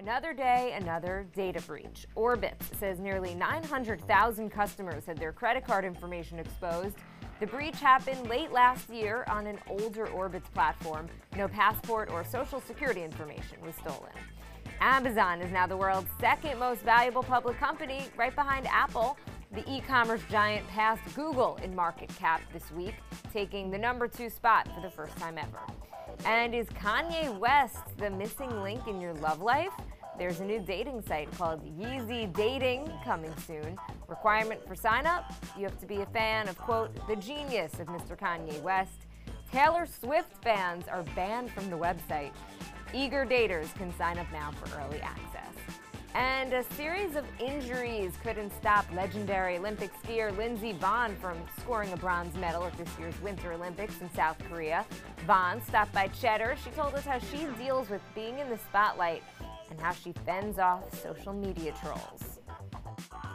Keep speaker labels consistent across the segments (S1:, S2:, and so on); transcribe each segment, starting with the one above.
S1: Another day, another data breach. Orbitz says nearly 900,000 customers had their credit card information exposed. The breach happened late last year on an older Orbitz platform. No passport or social security information was stolen. Amazon is now the world's second most valuable public company, right behind Apple. The e commerce giant passed Google in market cap this week, taking the number two spot for the first time ever. And is Kanye West the missing link in your love life? There's a new dating site called Yeezy Dating coming soon. Requirement for sign up you have to be a fan of, quote, the genius of Mr. Kanye West. Taylor Swift fans are banned from the website. Eager daters can sign up now for early access. And a series of injuries couldn't stop legendary Olympic skier Lindsey Vonn from scoring a bronze medal at this year's Winter Olympics in South Korea. Vonn stopped by Cheddar. She told us how she deals with being in the spotlight and how she fends off social media trolls.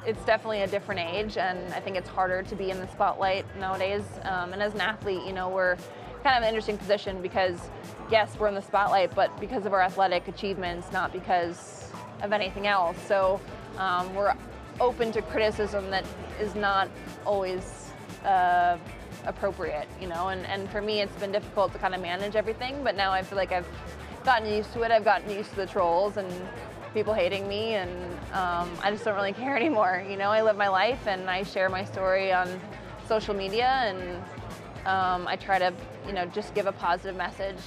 S2: It's definitely a different age, and I think it's harder to be in the spotlight nowadays. Um, and as an athlete, you know, we're kind of an interesting position because, yes, we're in the spotlight, but because of our athletic achievements, not because of anything else. So um, we're open to criticism that is not always uh, appropriate, you know. And, and for me, it's been difficult to kind of manage everything, but now I feel like I've gotten used to it. I've gotten used to the trolls and people hating me, and um, I just don't really care anymore. You know, I live my life and I share my story on social media, and um, I try to, you know, just give a positive message